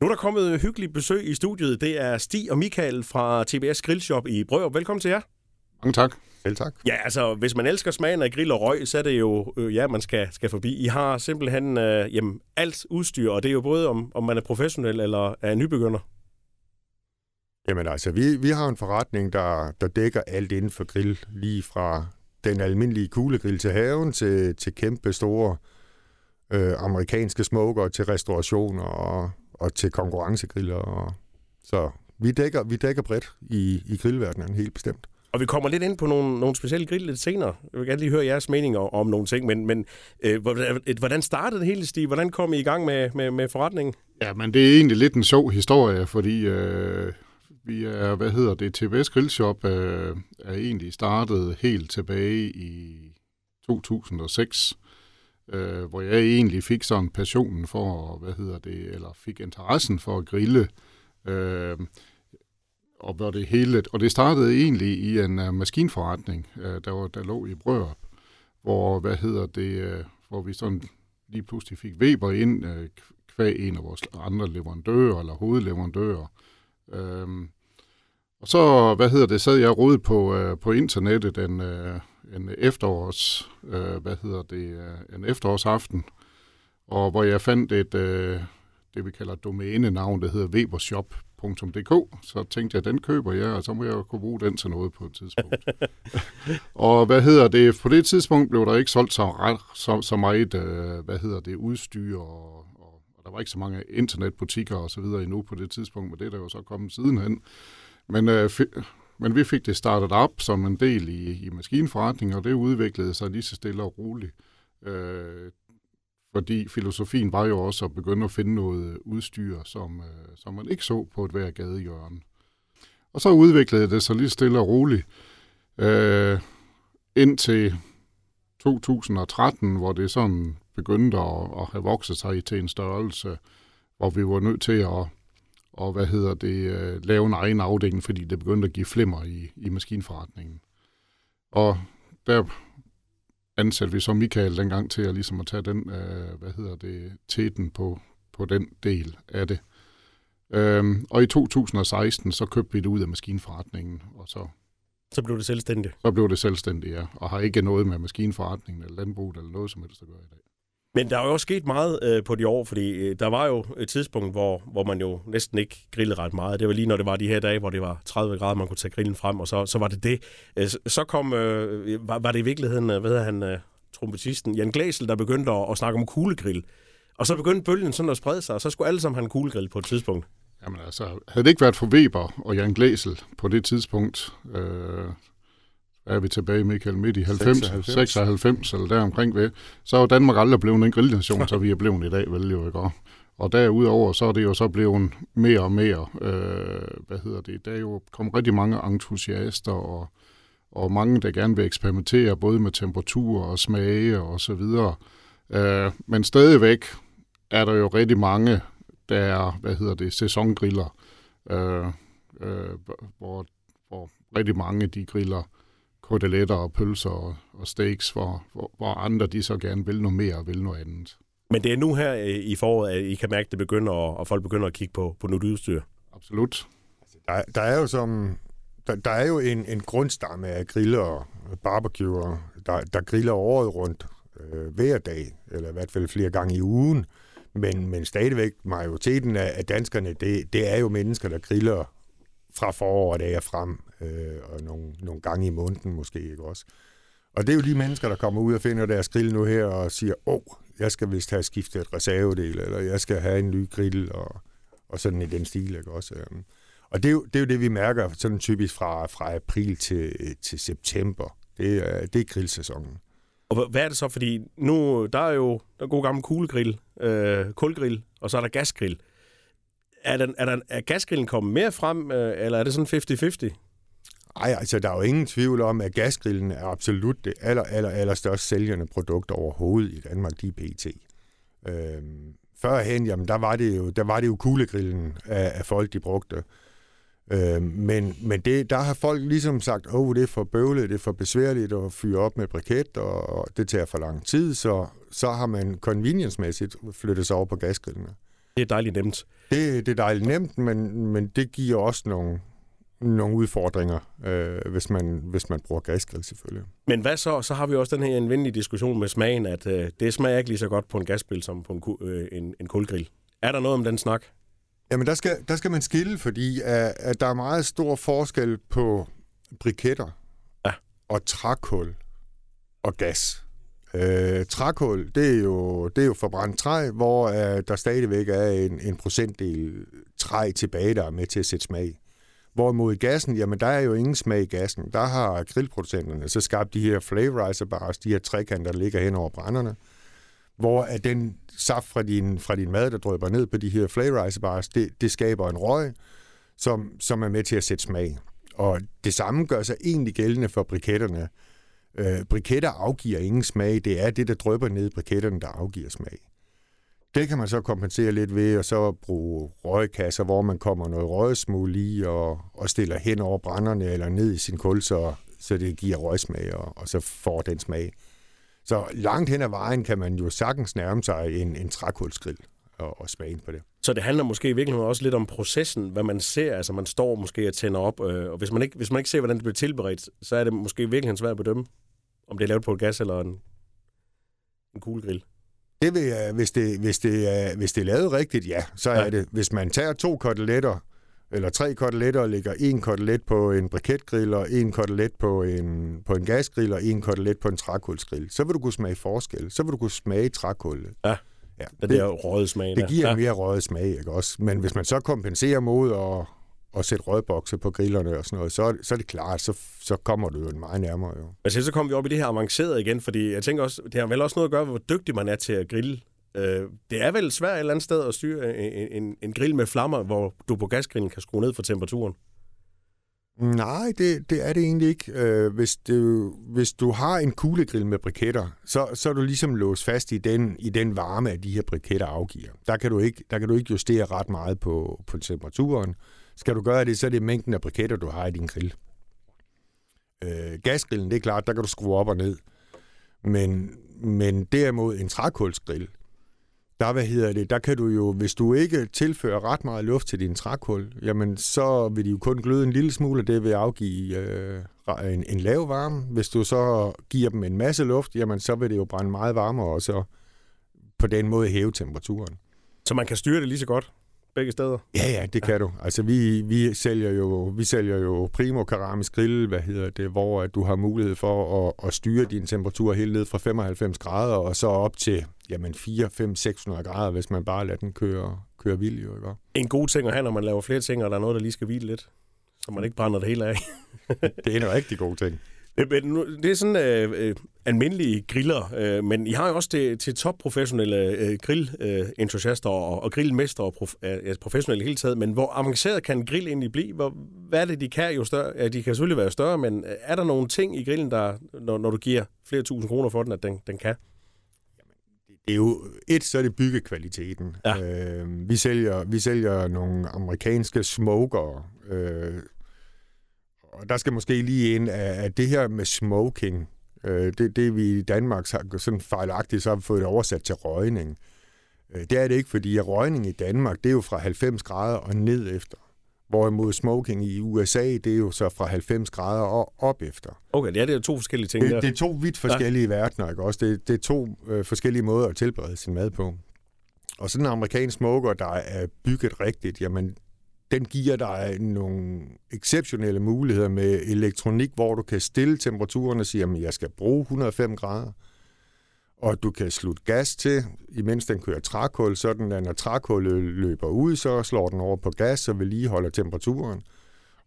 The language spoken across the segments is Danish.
Nu er der kommet hyggeligt besøg i studiet. Det er Stig og Michael fra TBS Grillshop i Brøger. Velkommen til jer. Mange tak. Selv tak. Ja, altså, hvis man elsker smagen af grill og røg, så er det jo, øh, ja, man skal, skal forbi. I har simpelthen øh, jamen, alt udstyr, og det er jo både, om, om man er professionel eller er nybegynder. Jamen altså, vi, vi har en forretning, der, der dækker alt inden for grill, lige fra den almindelige kuglegrill til haven, til, til kæmpe store øh, amerikanske smoker, til restaurationer og, og til konkurrencegriller. Og, så vi dækker, vi dækker bredt i, i grillverdenen, helt bestemt. Og vi kommer lidt ind på nogle, nogle specielle grill lidt senere. Jeg vil gerne lige høre jeres meninger om nogle ting, men, men øh, hvordan startede det hele, Stig? Hvordan kom I i gang med, med, med forretningen? Ja, men det er egentlig lidt en sjov historie, fordi øh, vi er, hvad hedder det, TBS Grillshop øh, er egentlig startet helt tilbage i 2006, øh, hvor jeg egentlig fik sådan passionen for, hvad hedder det, eller fik interessen for at grille. Øh, og hvor det hele, og det startede egentlig i en uh, maskinforretning, uh, der, var, der lå i Brørup, hvor, hvad hedder det, uh, hvor vi sådan lige pludselig fik Weber ind, uh, kvæg en af vores andre leverandører, eller hovedleverandører. Uh, og så, hvad hedder det, sad jeg rodet på, uh, på internettet den, uh, en efterårs, uh, hvad hedder det, uh, en efterårsaften, og hvor jeg fandt et, uh, det vi kalder domænenavn, der hedder Webershop www.dk, så tænkte jeg, den køber jeg, og så må jeg jo kunne bruge den til noget på et tidspunkt. og hvad hedder det, på det tidspunkt blev der ikke solgt så, ret, så, så meget, øh, hvad hedder det, udstyr, og, og, og der var ikke så mange internetbutikker og så videre endnu på det tidspunkt, men det er der jo så kommet sidenhen. Men, øh, men vi fik det startet op som en del i, i maskinforretningen, og det udviklede sig lige så stille og roligt. Øh, fordi filosofien var jo også at begynde at finde noget udstyr, som, øh, som man ikke så på et hver gadehjørne. Og så udviklede det sig lige stille og roligt øh, indtil 2013, hvor det sådan begyndte at, at have vokset sig til en størrelse, hvor vi var nødt til at og hvad hedder det, øh, lave en egen afdeling, fordi det begyndte at give flimmer i, i maskinforretningen. Og der ansatte vi så Michael dengang til at, ligesom at tage den, øh, hvad hedder det, teten på, på den del af det. Øhm, og i 2016, så købte vi det ud af maskinforretningen, og så... Så blev det selvstændigt? Så blev det selvstændigt, ja. Og har ikke noget med maskinforretningen eller landbruget eller noget som helst at gøre i dag. Men der er jo også sket meget øh, på de år, fordi øh, der var jo et tidspunkt, hvor, hvor man jo næsten ikke grillede ret meget. Det var lige når det var de her dage, hvor det var 30 grader, man kunne tage grillen frem, og så, så var det det. Øh, så kom, øh, var, var det i virkeligheden, øh, hvad hedder han, øh, trompetisten Jan Glæsel, der begyndte at, at snakke om kuglegrill. Og så begyndte bølgen sådan at sprede sig, og så skulle alle sammen have en kuglegrill på et tidspunkt. Jamen altså, havde det ikke været for Weber og Jan Glæsel på det tidspunkt, øh, er vi tilbage, Michael, midt i 90, 96, 96 eller der omkring ved, så er Danmark aldrig blevet en grillnation, så vi er blevet i dag, vel jo ikke? Og derudover, så er det jo så blevet mere og mere, øh, hvad hedder det, der er jo kommet rigtig mange entusiaster og, og mange, der gerne vil eksperimentere, både med temperatur og smage og så videre. Øh, men stadigvæk er der jo rigtig mange, der er, hvad hedder det, sæsongriller, øh, øh, hvor, hvor rigtig mange de griller koteletter og pølser og, og steaks, hvor, hvor, hvor andre de så gerne vil noget mere og vil noget andet. Men det er nu her i foråret, at I kan mærke, at det begynder, og folk begynder at kigge på, på nyt udstyr. Absolut. Der, der er jo som, der, der er jo en, en grundstamme af griller og barbecuer, der, der griller året rundt øh, hver dag, eller i hvert fald flere gange i ugen. Men, men stadigvæk majoriteten af, af danskerne, det, det er jo mennesker, der griller fra foråret af frem, øh, og nogle, nogle gange i måneden måske ikke også. Og det er jo de mennesker, der kommer ud og finder deres grill nu her og siger, åh, oh, jeg skal vist have skiftet et reservedel, eller jeg skal have en ny grill, og, og sådan i den stil, ikke også. Øhm, og det er, jo, det er jo det, vi mærker sådan typisk fra, fra april til, til september. Det er, det er grillsæsonen. Og hvad er det så? Fordi nu, der er jo der er god gammel kuglegrill, øh, kulgrill, og så er der gasgrill er, den, er, den, er gasgrillen kommet mere frem, øh, eller er det sådan 50-50? Nej, altså der er jo ingen tvivl om, at gasgrillen er absolut det aller, aller, aller største sælgende produkt overhovedet i Danmark, lige pt. Øhm, førhen, jamen, der var det jo, der var det jo kuglegrillen af, af folk, de brugte. Øhm, men men det, der har folk ligesom sagt, åh, oh, det er for bøvlet, det er for besværligt at fyre op med briket, og, og det tager for lang tid, så, så har man convenience-mæssigt flyttet sig over på gasgrillene. Det er dejligt nemt. Det, det er dejligt nemt, men, men det giver også nogle, nogle udfordringer, øh, hvis, man, hvis man bruger gasgrill selvfølgelig. Men hvad så? Så har vi også den her indvendige diskussion med smagen, at øh, det smager ikke lige så godt på en gasgrill som på en, øh, en, en kulgrill. Er der noget om den snak? Jamen, der skal, der skal man skille, fordi at, at der er meget stor forskel på briketter Ja. og trækul og gas. Øh, trækul, det er jo, det er jo forbrændt træ, hvor øh, der stadigvæk er en, en procentdel træ tilbage, der er med til at sætte smag. Hvorimod i gassen, jamen der er jo ingen smag i gassen. Der har grillproducenterne så skabt de her flavorizer bars, de her trekanter, der ligger hen over brænderne, hvor at den saft fra din, fra din mad, der drøber ned på de her flavorizer bars, det, det skaber en røg, som, som er med til at sætte smag. Og det samme gør sig egentlig gældende for briketterne. Øh, briketter afgiver ingen smag. Det er det, der drøber ned i briketterne, der afgiver smag. Det kan man så kompensere lidt ved, og så bruge røgkasser, hvor man kommer noget røgsmul i, og, og stiller hen over brænderne eller ned i sin kul, så, så det giver røgsmag, og, og så får den smag. Så langt hen ad vejen kan man jo sagtens nærme sig en, en trækulsgrill og, og smage på det. Så det handler måske i virkeligheden også lidt om processen, hvad man ser. Altså man står måske og tænder op, øh, og hvis man, ikke, hvis man ikke ser, hvordan det bliver tilberedt, så er det måske i virkeligheden svært at bedømme, om det er lavet på et gas eller en, en kuglegrill. Det vil jeg, hvis det, hvis det, hvis det er lavet rigtigt, ja, så er Ja. det. Hvis man tager to koteletter, eller tre koteletter, og lægger en kotelet på en briketgrill, og en kotelet på en, på en gasgrill, og en kotelet på en trækulsgrill, så vil du kunne smage forskel. Så vil du kunne smage trækullet. Ja. Ja Det, det der røde smag. det giver ja. mere røget smag, ikke også? Men hvis man så kompenserer mod at, at sætte rødbokse på grillerne og sådan noget, så, er det- så er det klart, så, så kommer du jo meget nærmere jo. Altså, så kommer vi op i det her avancerede igen, fordi jeg tænker også, det har vel også noget at gøre med, hvor dygtig man er til at grille. Øh, det er vel svært et eller andet sted at styre en, en, en grill med flammer, hvor du på gasgrillen kan skrue ned for temperaturen. Nej, det, det er det egentlig ikke. Øh, hvis, du, hvis du har en kuglegrill med briketter, så, så er du ligesom låst fast i den, i den varme, at de her briketter afgiver. Der kan du ikke, der kan du ikke justere ret meget på, på temperaturen. Skal du gøre det, så er det mængden af briketter, du har i din grill. Øh, gasgrillen, det er klart, der kan du skrue op og ned. Men, men derimod en trækulsgrill, der, hvad hedder det, der kan du jo, hvis du ikke tilfører ret meget luft til din trækul, jamen så vil de jo kun gløde en lille smule, og det vil afgive øh, en, en lav varme. Hvis du så giver dem en masse luft, jamen så vil det jo brænde meget varmere, og så på den måde hæve temperaturen. Så man kan styre det lige så godt begge steder. Ja, ja, det kan du. Altså, vi, vi, sælger jo, vi sælger jo Primo Keramisk Grill, hvad hedder det, hvor at du har mulighed for at, at styre din temperatur helt ned fra 95 grader, og så op til jamen, 4, 5, 600 grader, hvis man bare lader den køre, køre vild, jo, ikke? En god ting at have, når man laver flere ting, og der er noget, der lige skal hvile lidt, så man ikke brænder det hele af. Det er en rigtig god ting. Men- nu, det er sådan øh, øh, almindelige griller, øh, men I har jo også det, til topprofessionelle øh, grillentusiaster og, og grillmestre og prof, øh, professionelle i hele taget. Men hvor avanceret kan en grill egentlig blive? Hvor, hvad er det, de kan jo større? Ja, de kan selvfølgelig være større, men øh, er der nogle ting i grillen, der, når, når du giver flere tusind kroner for den, at den, den kan? Det er jo, et, så er det byggekvaliteten. Ja. Øh, vi, sælger, vi sælger nogle amerikanske smoker, øh, og der skal måske lige ind, at, det her med smoking, øh, det, det vi i Danmark har sådan fejlagtigt, så har fået det oversat til røgning. Øh, det er det ikke, fordi røgning i Danmark, det er jo fra 90 grader og ned efter. Hvorimod smoking i USA, det er jo så fra 90 grader og op efter. Okay, ja, det er to forskellige ting der. Det, det er to vidt forskellige ja. verdener, ikke også? Det, det er to øh, forskellige måder at tilberede sin mad på. Og sådan en amerikansk smoker, der er bygget rigtigt, jamen, den giver dig nogle exceptionelle muligheder med elektronik, hvor du kan stille temperaturen og sige, at jeg skal bruge 105 grader. Og du kan slutte gas til, imens den kører trækul, sådan at når trækullet løber ud, så slår den over på gas og vedligeholder temperaturen.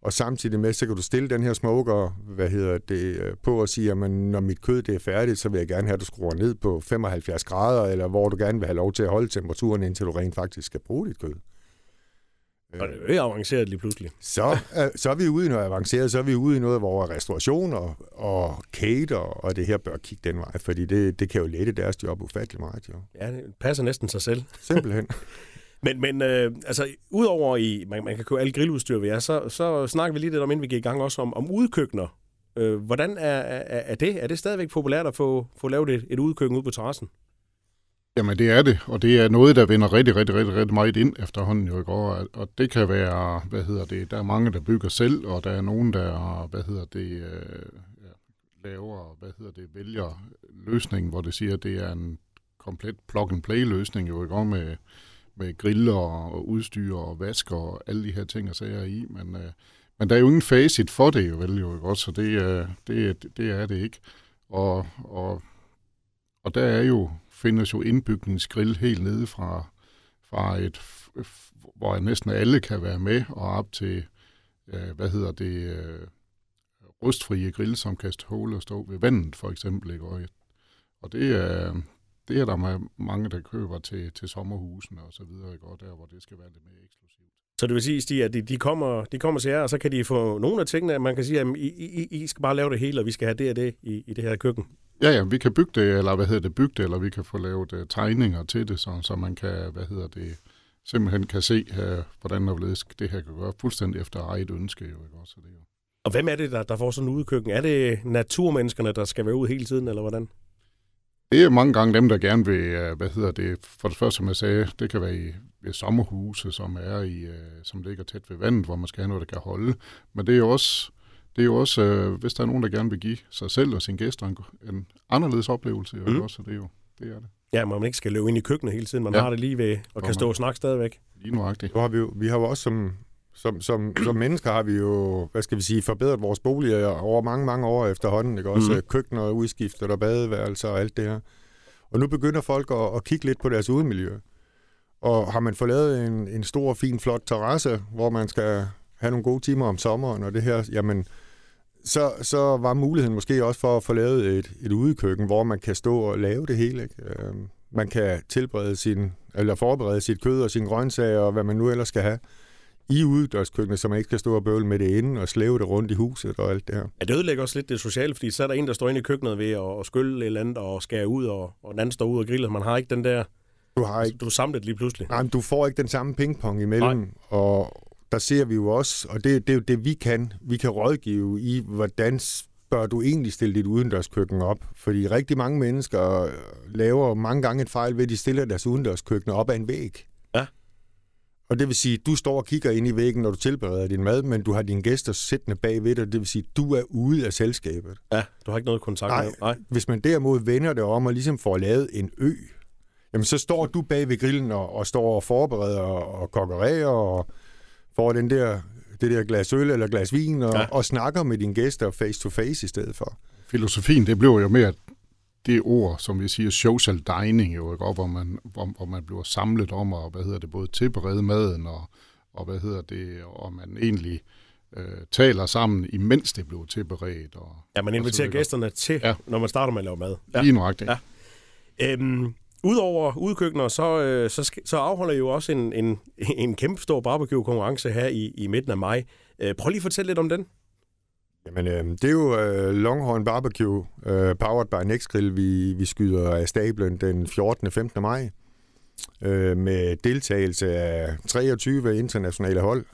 Og samtidig med, så kan du stille den her smoker, hvad hedder det, øh, på og sige, at når mit kød det er færdigt, så vil jeg gerne have, at du skruer ned på 75 grader, eller hvor du gerne vil have lov til at holde temperaturen, indtil du rent faktisk skal bruge dit kød. Og det er jo ikke avanceret lige pludselig. Så, øh, så er vi ude i noget avanceret, så er vi ude i noget, hvor restauration og, og cater og det her bør kigge den vej, fordi det, det kan jo lette deres job ufattelig meget. Jo. Ja, det passer næsten sig selv. Simpelthen. Men, men øh, altså, udover i, man, man kan købe alt grilludstyr ved jer, så, så snakker vi lige lidt om, inden vi gik i gang også, om, om udkøkkener. Øh, hvordan er, er, er det? Er det stadigvæk populært at få, få lavet et, et udkøkken ud på terrassen? Jamen det er det, og det er noget, der vender rigtig, rigtig, rigtig, rigtig meget ind efterhånden jo i går, og det kan være, hvad hedder det, der er mange, der bygger selv, og der er nogen, der, hvad hedder det, øh, laver, hvad hedder det, vælger løsningen, hvor det siger, at det er en komplet plug-and-play-løsning jo i går med, med griller og udstyr og vasker og alle de her ting og sager i, men, øh, men der er jo ingen facit for det jo vel jo ikke så det, øh, det, det er det ikke. Og, og, og der er jo, findes jo indbygningsgrill helt nede fra, fra et, hvor næsten alle kan være med, og op til, øh, hvad hedder det, øh, rustfrie grill, som kan ståle og stå ved vandet, for eksempel. Ikke? Og, og det er, det er der mange, der køber til, til sommerhusene og så videre, ikke? og der, hvor det skal være lidt mere eksklusivt. Så det vil sige, Stig, at de, de, kommer, de kommer til jer, og så kan de få nogle af tingene, man kan sige, at I, I, I skal bare lave det hele, og vi skal have det og det i, i det her køkken. Ja, ja, vi kan bygge det, eller hvad hedder det, bygge det, eller vi kan få lavet uh, tegninger til det, så, så man kan, hvad hedder det, simpelthen kan se, uh, hvordan det her kan gøre fuldstændig efter eget ønske. Jo, ikke? Også, det, jo. Og hvem er det, der, der får sådan en udkøkken? Er det naturmenneskerne, der skal være ude hele tiden, eller hvordan? Det er mange gange dem, der gerne vil, øh, hvad hedder det, for det første, som jeg sagde, det kan være i ved sommerhuse, som er i, øh, som ligger tæt ved vandet, hvor man skal have noget, der kan holde. Men det er jo også, det er jo også øh, hvis der er nogen, der gerne vil give sig selv og sine gæster en, en anderledes oplevelse, mm. også, så det er jo, det er det. Ja, man ikke skal løbe ind i køkkenet hele tiden. Man ja. har det lige ved og kan stå og snakke stadigvæk. Lige nuagtigt. Nu har vi, jo, vi har jo også som, som, som, som mennesker har vi jo, hvad skal vi sige, forbedret vores boliger over mange, mange år efterhånden. Ikke? Også mm. køkkener udskiftet og badeværelser og alt det her. Og nu begynder folk at, at kigge lidt på deres udemiljø. Og har man fået lavet en, en stor, fin, flot terrasse, hvor man skal have nogle gode timer om sommeren og det her, jamen, så, så var muligheden måske også for at få lavet et, et udekøkken, hvor man kan stå og lave det hele. Ikke? Øh, man kan tilberede sin, eller forberede sit kød og sine grøntsager og hvad man nu ellers skal have i uddørskøkkenet, så man ikke skal stå og bøvle med det inde og slæve det rundt i huset og alt det her. Ja, det ødelægger også lidt det sociale, fordi så er der en, der står inde i køkkenet ved at skylle et eller andet og skære ud, og, og den anden står ud og griller. Man har ikke den der... Du har ikke... Du er samlet lige pludselig. Nej, men du får ikke den samme pingpong imellem, Nej. og der ser vi jo også, og det, det er jo det, vi kan. Vi kan rådgive i, hvordan bør du egentlig stille dit udendørskøkken op? Fordi rigtig mange mennesker laver mange gange et fejl ved, at de stiller deres udendørskøkken op ad en væg. Og det vil sige, du står og kigger ind i væggen, når du tilbereder din mad, men du har dine gæster siddende bagved dig. Det vil sige, du er ude af selskabet. Ja, du har ikke noget kontakt Nej, med Nej. Hvis man derimod vender det om og ligesom får lavet en ø, jamen så står du bag ved grillen og, og står og forbereder og, og kokkererer og får den der, det der glas øl eller glas vin og, ja. og snakker med dine gæster face to face i stedet for. Filosofien, det bliver jo mere det ord, som vi siger, social dining, jo, ikke? hvor, man, hvor, hvor man bliver samlet om, og hvad hedder det, både tilberede maden, og, og hvad hedder det, og man egentlig øh, taler sammen, imens det bliver tilberedt. Og, ja, man inviterer gæsterne til, ja. når man starter med at lave mad. Ja. Lige nøjagtigt. Ja. Øhm, Udover udkøkkener, så, øh, så, så afholder I jo også en, en, en kæmpe stor barbecue-konkurrence her i, i midten af maj. Øh, prøv lige at fortælle lidt om den. Jamen, øh, det er jo øh, Longhorn Barbecue, øh, powered by Nextgrill, vi, vi skyder af stablen den 14. 15. maj, øh, med deltagelse af 23 internationale hold.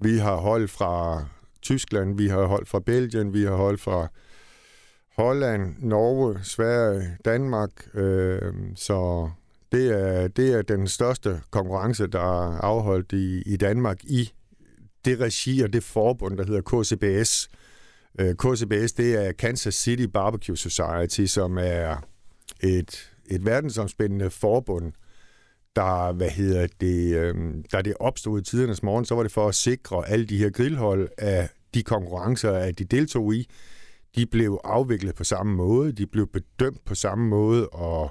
Vi har hold fra Tyskland, vi har hold fra Belgien, vi har hold fra Holland, Norge, Sverige, Danmark. Øh, så det er, det er den største konkurrence, der er afholdt i, i Danmark i det regi og det forbund, der hedder KCBS. Øh, KCBS, det er Kansas City Barbecue Society, som er et, et verdensomspændende forbund, der, hvad hedder det, øh, der det opstod i tidernes morgen, så var det for at sikre alle de her grillhold af de konkurrencer, at de deltog i, de blev afviklet på samme måde, de blev bedømt på samme måde, og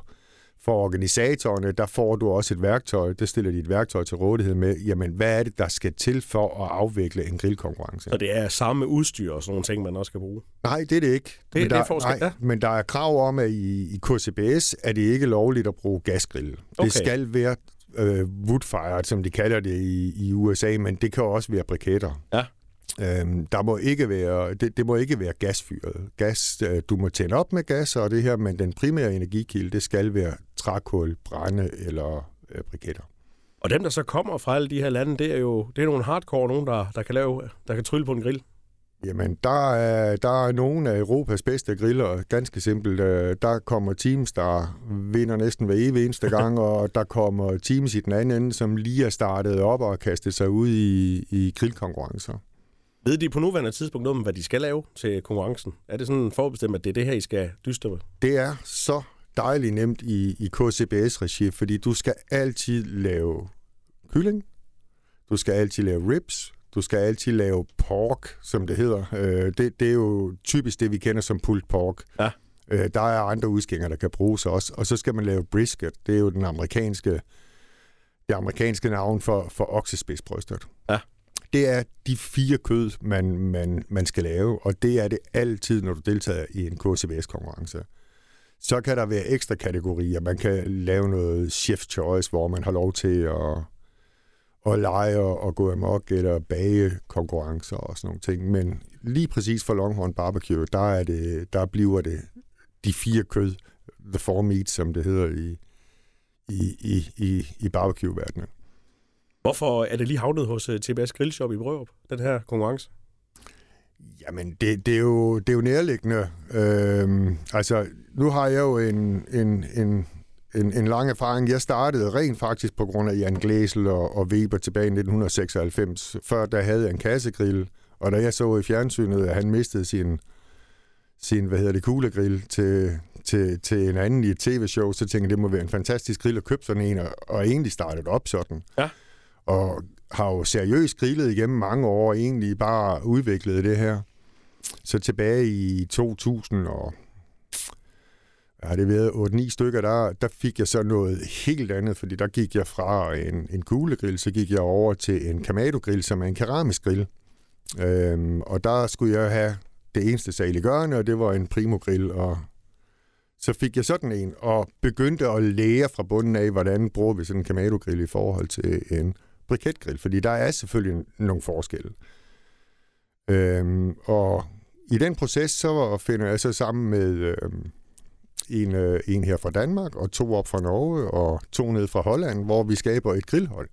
for organisatorerne, der får du også et værktøj, det stiller de et værktøj til rådighed med, jamen hvad er det, der skal til for at afvikle en grillkonkurrence? Og det er samme udstyr og sådan nogle ting, man også skal bruge? Nej, det er det ikke. Det, men, der, det er forskel, nej, ja. men der er krav om, at i, i KCBS er det ikke lovligt at bruge gasgrill. Okay. Det skal være øh, woodfired, som de kalder det i, i USA, men det kan også være briketter. Ja. Øhm, der må ikke være, det, det må ikke være gasfyret. Gas, øh, du må tænde op med gas og det her, men den primære energikilde, det skal være trækul, brænde eller øh, briketter. Og dem, der så kommer fra alle de her lande, det er jo det er nogle hardcore, nogen, der, der kan lave, der kan trylle på en grill. Jamen, der er, der er nogle af Europas bedste griller, ganske simpelt. Øh, Der kommer teams, der vinder næsten hver evig eneste gang, og der kommer teams i den anden ende, som lige er startet op og kastet sig ud i, i grillkonkurrencer. Ved de på nuværende tidspunkt noget om, hvad de skal lave til konkurrencen? Er det sådan forudbestemt, at det er det her, I skal dyste med? Det er så dejligt nemt i, i KCBS-regi, fordi du skal altid lave kylling, du skal altid lave ribs, du skal altid lave pork, som det hedder. Øh, det, det er jo typisk det, vi kender som pulled pork. Ja. Øh, der er andre udskænger, der kan bruges også. Og så skal man lave brisket. Det er jo den amerikanske, det amerikanske navn for, for oksespidsbrystet. Det er de fire kød, man, man, man skal lave, og det er det altid, når du deltager i en KCBS-konkurrence. Så kan der være ekstra kategorier. Man kan lave noget chef choice, hvor man har lov til at, at lege og, og gå amok, eller bage konkurrencer og sådan nogle ting. Men lige præcis for Longhorn Barbecue, der, er det, der bliver det de fire kød, the four meats, som det hedder i, i, i, i, i barbecue-verdenen. Hvorfor er det lige havnet hos øh, TBS Grillshop i Brørup, den her konkurrence? Jamen, det, det, er, jo, det er jo nærliggende. Øhm, altså, nu har jeg jo en, en, en, en, en lang erfaring. Jeg startede rent faktisk på grund af Jan Glæsel og, og Weber tilbage i 1996. Før der havde jeg en kassegrill, og da jeg så i fjernsynet, at han mistede sin, sin hvad hedder det, kuglegrill til, til, til en anden i et tv-show, så tænkte jeg, det må være en fantastisk grill at købe sådan en, og, og egentlig startet op sådan. Ja. Og har jo seriøst grillet igennem mange år, og egentlig bare udviklet det her. Så tilbage i 2000 og har det været 8-9 stykker, der, der fik jeg så noget helt andet, fordi der gik jeg fra en, en kuglegrill, så gik jeg over til en Kamado-grill, som er en keramisk grill. Øhm, og der skulle jeg have det eneste saliggørende, og det var en Primo-grill, og så fik jeg sådan en, og begyndte at lære fra bunden af, hvordan bruger vi sådan en Kamado-grill i forhold til en briketgrill, fordi der er selvfølgelig nogle forskelle. Øhm, og i den proces, så finder jeg så sammen med øhm, en, øh, en her fra Danmark, og to op fra Norge, og to ned fra Holland, hvor vi skaber et grillhold,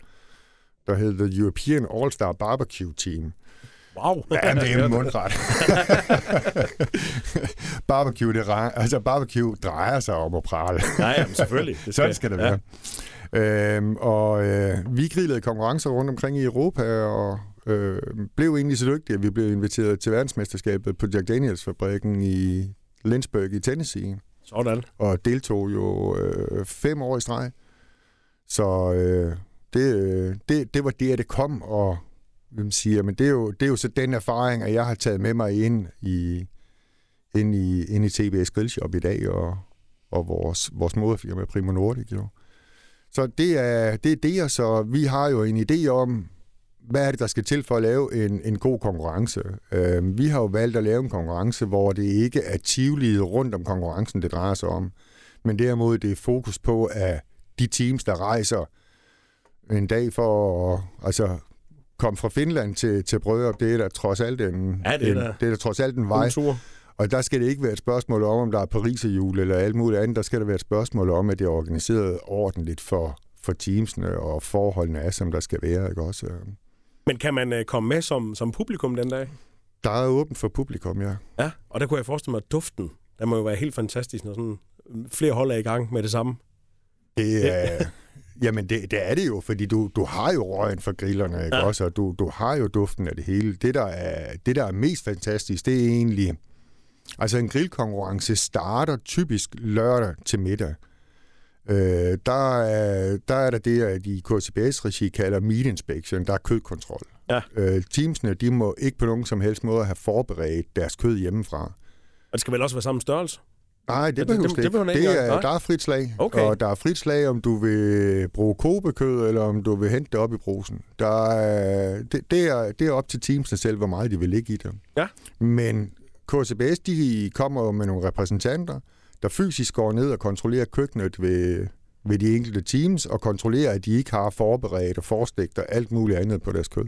der hedder The European All-Star Barbecue Team. Wow! Ja, det er en mundret. barbecue, det altså barbecue drejer sig om at prale. ja, jamen, selvfølgelig. Det Sådan skal det være. Øhm, og øh, vi grillede konkurrencer rundt omkring i Europa, og øh, blev egentlig så dygtige, at vi blev inviteret til verdensmesterskabet på Jack Daniels-fabrikken i Lynchburg i Tennessee, Sådan. og deltog jo øh, fem år i streg. Så øh, det, øh, det, det var det, at det kom, og hvem siger, men det er, jo, det er jo så den erfaring, at jeg har taget med mig ind i, ind i, ind i TBS Grillshop i dag, og, og vores, vores moderfirma Primo Nordic jo. Så det er, det er det, og så vi har jo en idé om, hvad er det, der skal til for at lave en, en god konkurrence. Øh, vi har jo valgt at lave en konkurrence, hvor det ikke er tivliget rundt om konkurrencen, det drejer sig om, men derimod det er fokus på, at de teams, der rejser en dag for at altså, komme fra Finland til, til Brødrup, det er der trods alt en, Ja, det er en, der. det er der trods alt en vej. Tur. Og der skal det ikke være et spørgsmål om, om der er pariserhjul eller alt muligt andet. Der skal det være et spørgsmål om, at det er organiseret ordentligt for, for teamsene, og forholdene er, som der skal være. Ikke også? Men kan man øh, komme med som, som publikum den dag? Der er åbent for publikum, ja. Ja, og der kunne jeg forestille mig, at duften, der må jo være helt fantastisk, når sådan flere hold er i gang med det samme. Det er, jamen, det, det er det jo, fordi du, du har jo røgen fra grillerne, ikke ja. også? Og du, du har jo duften af det hele. Det der, er, det, der er mest fantastisk, det er egentlig... Altså, en grillkonkurrence starter typisk lørdag til middag. Øh, der, er, der er der det, at i KCBS-regi kalder meat inspection, der er kødkontrol. Ja. Øh, teamsene, de må ikke på nogen som helst måde have forberedt deres kød hjemmefra. Og det skal vel også være samme størrelse? Nej, det- det behøver det- det, det ikke. Det engang. er, Nej. der er frit slag, Okay. og der er frit slag, om du vil bruge kobekød, eller om du vil hente det op i brusen. Der er, det, det, er, det er op til teamsene selv, hvor meget de vil ligge i det. Ja. Men KCBS, de kommer med nogle repræsentanter, der fysisk går ned og kontrollerer køkkenet ved, ved de enkelte teams, og kontrollerer, at de ikke har forberedt og forstegt og alt muligt andet på deres kød.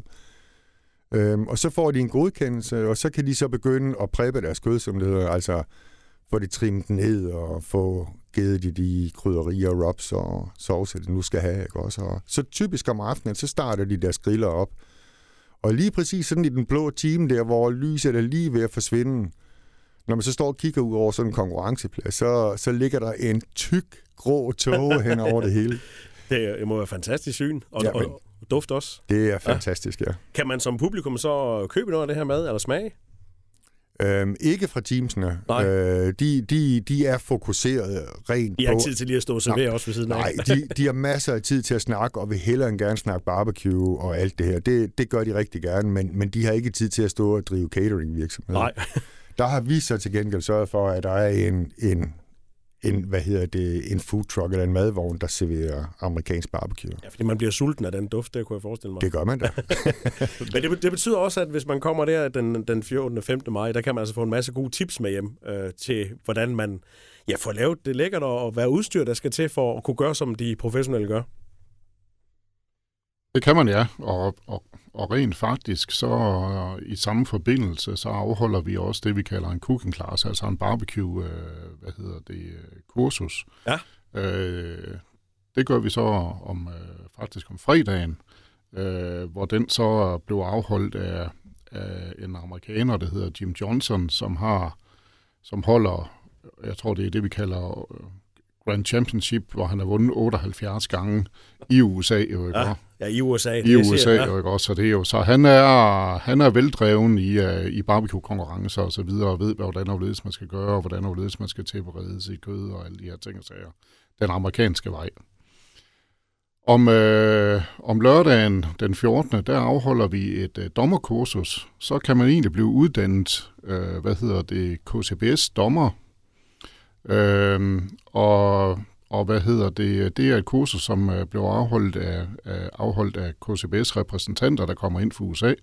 Øhm, og så får de en godkendelse, og så kan de så begynde at præppe deres kød, som det hedder, altså få det trimmet ned og få givet de de krydderier, rubs og sauce, det nu skal have. Ikke også? Og så typisk om aftenen, så starter de deres griller op. Og lige præcis sådan i den blå time der, hvor lyset er lige ved at forsvinde, når man så står og kigger ud over sådan en konkurrenceplads, så, så ligger der en tyk, grå tåge hen over det hele. Det, må være fantastisk syn, og, Ja, ja, og duft også. Det er fantastisk, ja. Kan man som publikum så købe noget af det her mad, eller smage? Øhm, ikke fra teamsene. Nej. Øh, de, de, de er fokuseret rent I har på... tid til lige at stå og servere også ved siden af. Nej, de, de har masser af tid til at snakke, og vil hellere end gerne snakke barbecue og alt det her. Det, det gør de rigtig gerne, men, men de har ikke tid til at stå og drive catering virksomhed. Nej. Der har vi så til gengæld sørget for, at der er en, en, en, hvad hedder det, en food truck eller en madvogn, der serverer amerikansk barbecue. Ja, fordi man bliver sulten af den duft, det kunne jeg forestille mig. Det gør man da. Men det, det betyder også, at hvis man kommer der den, den 14. og 15. maj, der kan man altså få en masse gode tips med hjem øh, til, hvordan man ja, får lavet det lækkert og, og hvad udstyr, der skal til for at kunne gøre, som de professionelle gør. Det kan man ja, og, og, og rent faktisk så øh, i samme forbindelse, så afholder vi også det, vi kalder en cooking class, altså en barbecue, øh, hvad hedder det, øh, kursus. Ja. Øh, det gør vi så om øh, faktisk om fredagen, øh, hvor den så blev afholdt af, af en amerikaner, der hedder Jim Johnson, som har, som holder, jeg tror det er det, vi kalder øh, Grand Championship, hvor han har vundet 78 gange i USA, jo ikke? Ja, ja i USA. i USA, siger, jo ikke også, så det er jo, så han er, han er veldreven i, uh, i barbecue-konkurrencer og så videre, og ved, hvordan og hvorledes man skal gøre, og hvordan og hvorledes man skal tilberede sig kød og alle de her ting og sager. Den amerikanske vej. Om, øh, om lørdagen den 14. der afholder vi et øh, dommerkursus. Så kan man egentlig blive uddannet, øh, hvad hedder det, KCBS dommer. Øh, og, og hvad hedder det, det er et kursus, som øh, blev afholdt af, af, afholdt af KCBS repræsentanter, der kommer ind fra USA.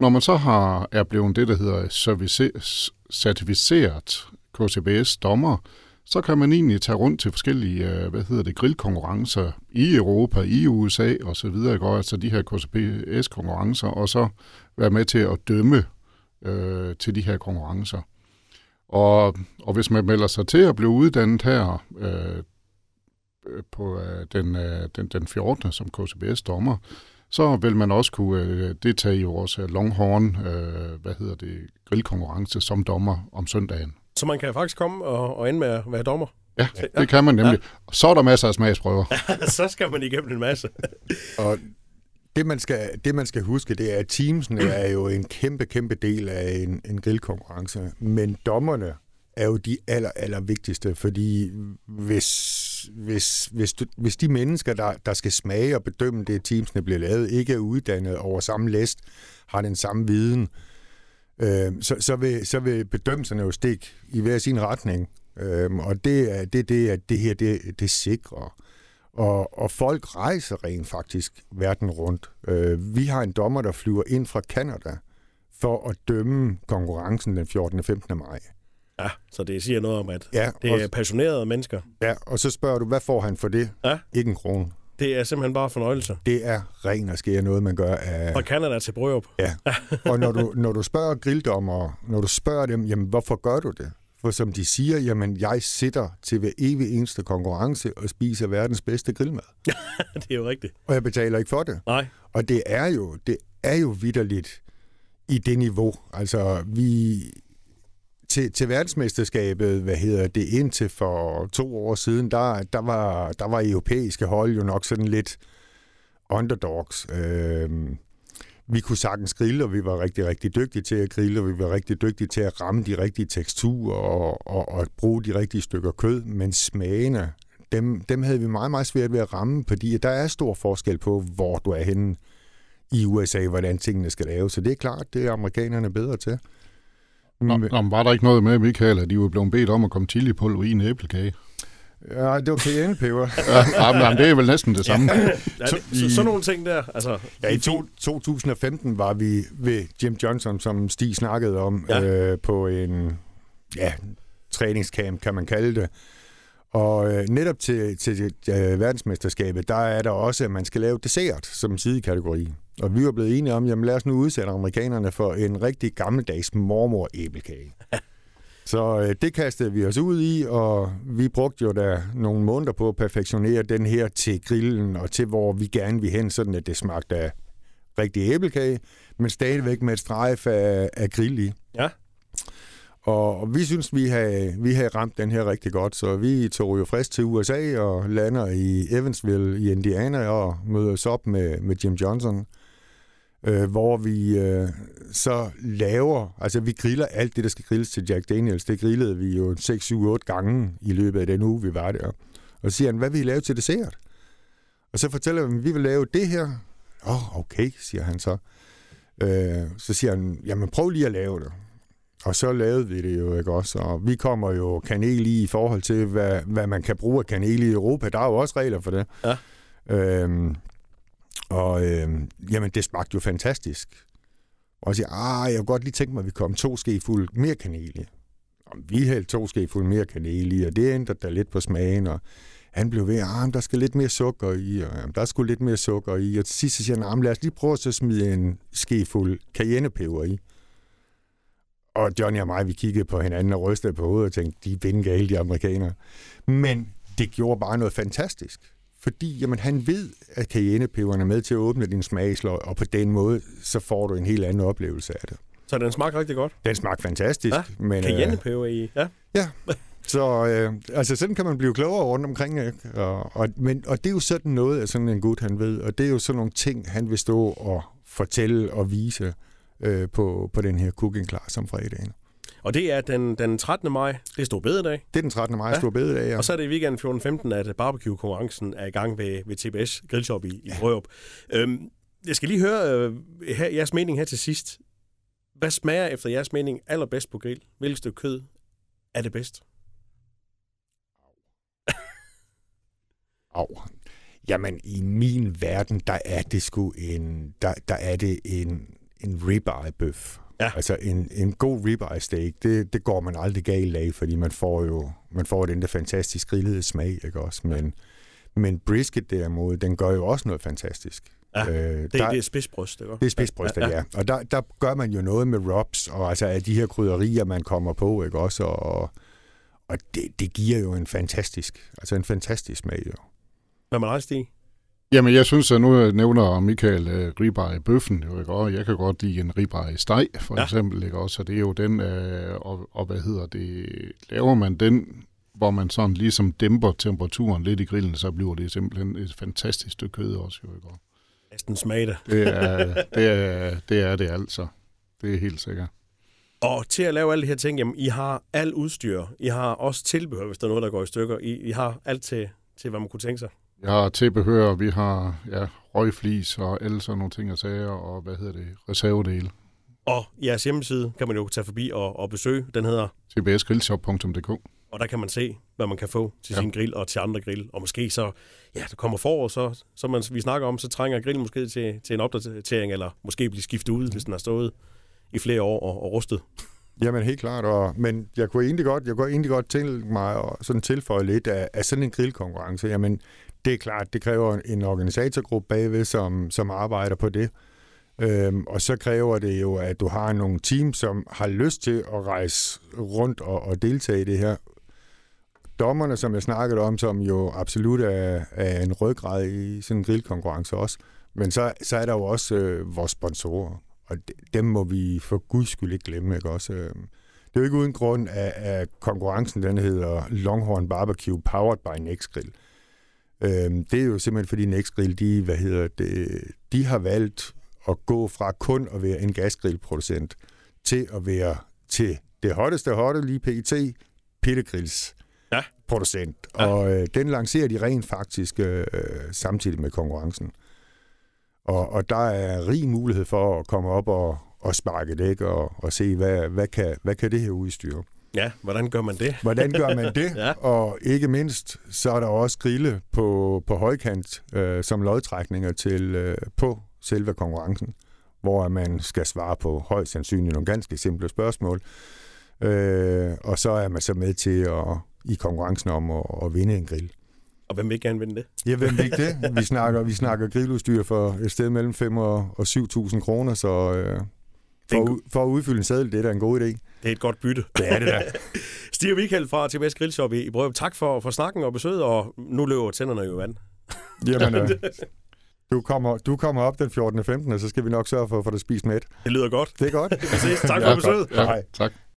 Når man så har, er blevet det, der hedder service- certificeret KCBS dommer, så kan man egentlig tage rundt til forskellige, øh, hvad hedder det, grillkonkurrencer i Europa, i USA og så videre, går altså de her KCBS-konkurrencer, og så være med til at dømme øh, til de her konkurrencer. Og, og hvis man melder sig til at blive uddannet her øh, øh, på øh, den, øh, den, den 14. som KCBS-dommer, så vil man også kunne øh, deltage i vores øh, Longhorn, øh, hvad hedder det, grillkonkurrence som dommer om søndagen. Så man kan faktisk komme og, og ende med at være dommer. Ja, det kan man nemlig. Og så er der masser af smagsprøver. så skal man igennem en masse. Og det man, skal, det, man skal huske, det er, at teamsene er jo en kæmpe, kæmpe del af en, en grillkonkurrence. Men dommerne er jo de aller, aller vigtigste, fordi hvis, hvis, hvis, du, hvis de mennesker, der, der skal smage og bedømme det, teamsene bliver lavet, ikke er uddannet over samme læst, har den samme viden, øh, så, så, vil, så vil bedømmelserne jo stikke i hver sin retning. Øh, og det er det, det, at det her det, det sikrer. Og, og folk rejser rent faktisk verden rundt. Øh, vi har en dommer, der flyver ind fra Kanada for at dømme konkurrencen den 14. og 15. maj. Ja, så det siger noget om, at Ja, det og, er passionerede mennesker. ja, og så spørger du, hvad får han for det? Ja. Ikke en krone. Det er simpelthen bare fornøjelse. Det er ren og skære noget, man gør af... Fra Canada til Brørup. Ja. Og når du, når du spørger grilldommer, når du spørger dem, jamen hvorfor gør du det? For som de siger, jamen jeg sitter til hver evig eneste konkurrence og spiser verdens bedste grillmad. det er jo rigtigt. Og jeg betaler ikke for det. Nej, Og det er jo, det er jo vidderligt i det niveau. Altså, vi til, til verdensmesterskabet, hvad hedder det, indtil for to år siden, der, der, var, der var europæiske hold jo nok sådan lidt underdogs. Øhm, vi kunne sagtens grille, og vi var rigtig, rigtig dygtige til at grille, og vi var rigtig dygtige til at ramme de rigtige teksturer og, og, og bruge de rigtige stykker kød, men smagene, dem, dem havde vi meget, meget svært ved at ramme, fordi der er stor forskel på, hvor du er henne i USA, hvordan tingene skal laves. Så det er klart, det er amerikanerne bedre til. Nå, Men- nå, var der ikke noget med, Michael, at de var blevet bedt om at komme chilipulver i en æblekage? Ja, det var cayennepeber. Ja, jamen, jamen, det er vel næsten det samme. ja, det, så, sådan nogle ting der. Altså, Ja, i to, 2015 var vi ved Jim Johnson, som Stig snakkede om, ja. øh, på en ja, træningscamp, kan man kalde det. Og øh, netop til, til øh, verdensmesterskabet, der er der også, at man skal lave dessert som sidekategori. Og vi var blevet enige om, jamen lad os nu udsætte amerikanerne for en rigtig gammeldags mormor-æblekage. Så øh, det kastede vi os ud i, og vi brugte jo da nogle måneder på at perfektionere den her til grillen, og til hvor vi gerne vil hen, sådan at det smagte af rigtig æblekage, men stadigvæk med et strejf af, af grill i. Ja. Og, og vi synes, vi har, vi har ramt den her rigtig godt, så vi tog jo frisk til USA og lander i Evansville i Indiana og møder os op med, med Jim Johnson, øh, hvor vi øh, så laver, altså vi griller alt det, der skal grilles til Jack Daniels. Det grillede vi jo 6-7-8 gange i løbet af den uge, vi var der. Og så siger han, hvad vil I lave til dessert? Og så fortæller vi, at vi vil lave det her. Åh, oh, okay, siger han så. Øh, så siger han, jamen prøv lige at lave det. Og så lavede vi det jo, ikke også? Og vi kommer jo kanel i i forhold til, hvad, hvad man kan bruge af kanel i Europa. Der er jo også regler for det. Ja. Øhm, og øh, jamen, det smagte jo fantastisk. Og jeg siger, ah, jeg kunne godt lige tænke mig, at vi kom to skefuld mere kanel i. Og vi hældte to skefuld mere kanel i, og det ændrede da lidt på smagen, og han blev ved, ah, der skal lidt mere sukker i, og jamen, der skulle lidt mere sukker i, og til sidst så siger han, ah, lad os lige prøve at smide en skefuld cayennepeber i. Og Johnny og mig, vi kiggede på hinanden og rystede på hovedet og tænkte, de er gale, de amerikanere. Men det gjorde bare noget fantastisk. Fordi jamen, han ved, at cayennepeberen er med til at åbne din smagsløg, og på den måde, så får du en helt anden oplevelse af det. Så den smager rigtig godt. Den smagte fantastisk. Ja, men, øh, Cayennepeber i. Ja. Ja, så øh, altså sådan kan man blive klogere rundt omkring. Ikke? Og, og, men, og det er jo sådan noget, at sådan en gut han ved, og det er jo sådan nogle ting, han vil stå og fortælle og vise øh, på, på den her cooking class om fredagen. Og det er den, den 13. maj. Det er stor bededag. Det er den 13. maj, Ja. ja. stor bededag, ja. Og så er det i weekenden 14.15, at barbecue-konkurrencen er i gang ved, ved TBS Grillshop i, i Brørup. Øhm, jeg skal lige høre øh, her, jeres mening her til sidst. Hvad smager efter jeres mening allerbedst på grill? Hvilket stykke kød er det bedst? Au. Jamen, i min verden, der er det sgu en, der, der er det en, en ribeye bøf. Ja. Altså en, en god ribeye steak, det, det går man aldrig galt af, fordi man får jo man får den der fantastisk grillede smag, ikke også? Men, men brisket derimod, den gør jo også noget fantastisk. Ja, øh, Det, der, det er spidsbryst, ikke? det er spidsbryster, Ja, ja, ja. ja. Og der, der gør man jo noget med rubs, og altså af de her krydderier, man kommer på, ikke også? Og, og det, det giver jo en fantastisk, altså en fantastisk smag, jo. Hvad med dig, Stig? Jamen, jeg synes, at nu nævner Michael uh, ribeye bøffen, jo, ikke? og jeg kan godt lide en ribeye steg, for Ja. eksempel, ikke? også, og det er jo den, uh, og, og hvad hedder det, laver man den, hvor man sådan ligesom dæmper temperaturen lidt i grillen, så bliver det simpelthen et fantastisk stykke kød også, jo, ikke? Næsten smag det. Det er, det er, det er det altså. Det er helt sikkert. Og til at lave alle de her ting, jamen, I har alt udstyr. I har også tilbehør, hvis der er noget, der går i stykker. I, I har alt til, til, hvad man kunne tænke sig. Vi har tilbehør, vi har ja, røgflis og alle sådan nogle ting og sager, og hvad hedder det, reservedele. Og jeres hjemmeside kan man jo tage forbi og, og besøge. Den hedder, tbsgrillshop.dk og der kan man se, hvad man kan få til Ja. sin grill og til andre grill. Og måske så, ja, der kommer forår, så, så man, vi snakker om, så trænger grillen måske til, til en opdatering, eller måske blive skiftet ud, hvis den har stået i flere år og, og rustet. Jamen helt klart, og, men jeg kunne egentlig godt, jeg kunne egentlig godt tænke mig at sådan tilføje lidt af, af sådan en grillkonkurrence. Jamen, det er klart, det kræver en organisatorgruppe bagved, som, som arbejder på det. Øhm, og så kræver det jo, at du har nogle team, som har lyst til at rejse rundt og, og deltage i det her. Dommerne, som jeg snakkede om, som jo absolut er, er en ryggrad i sådan en grillkonkurrence også. Men så, så er der jo også øh, vores sponsorer, og de, dem må vi for guds skyld ikke glemme. Ikke? Også, øh, det er jo ikke uden grund, at, at konkurrencen den hedder Longhorn Barbecue Powered by Nexgrill. Øh, det er jo simpelthen fordi Nexgrill, de, hvad hedder det, de har valgt at gå fra kun at være en gasgrillproducent til at være til det hotteste hotte lige pt. pillegrills Ja. producent. Ja. Og øh, den lancerer de rent faktisk øh, samtidig med konkurrencen. Og, og der er rig mulighed for at komme op og, og sparke dæk og, og se, hvad, hvad, kan, hvad kan det her udstyr. Ja, hvordan gør man det? Hvordan gør man det? Ja. Og ikke mindst, så er der også grille på, på højkant øh, som lodtrækninger til, øh, på selve konkurrencen, hvor man skal svare på højst sandsynligt nogle ganske simple spørgsmål. Øh, og så er man så med til at, i konkurrencen om at, at vinde en grill. Og hvem vil ikke gerne vinde det? Ja, hvem vil ikke det? Vi snakker, vi snakker grilludstyr for et sted mellem 5 og, og 7.000 kroner, så øh, for, for at udfylde en seddel, det er da en god idé. Det er et godt bytte. Det er det da. Stig og Michael fra TBS Grillshop i, Brøb, tak for, for snakken og besøget, og nu løber tænderne jo vand. Jamen, øh, Du kommer, du kommer op den 14. og 15. og så skal vi nok sørge for at få dig spist med. Det lyder godt. Det er godt. Vi ses. Tak for besøget. Ja, Hej. tak.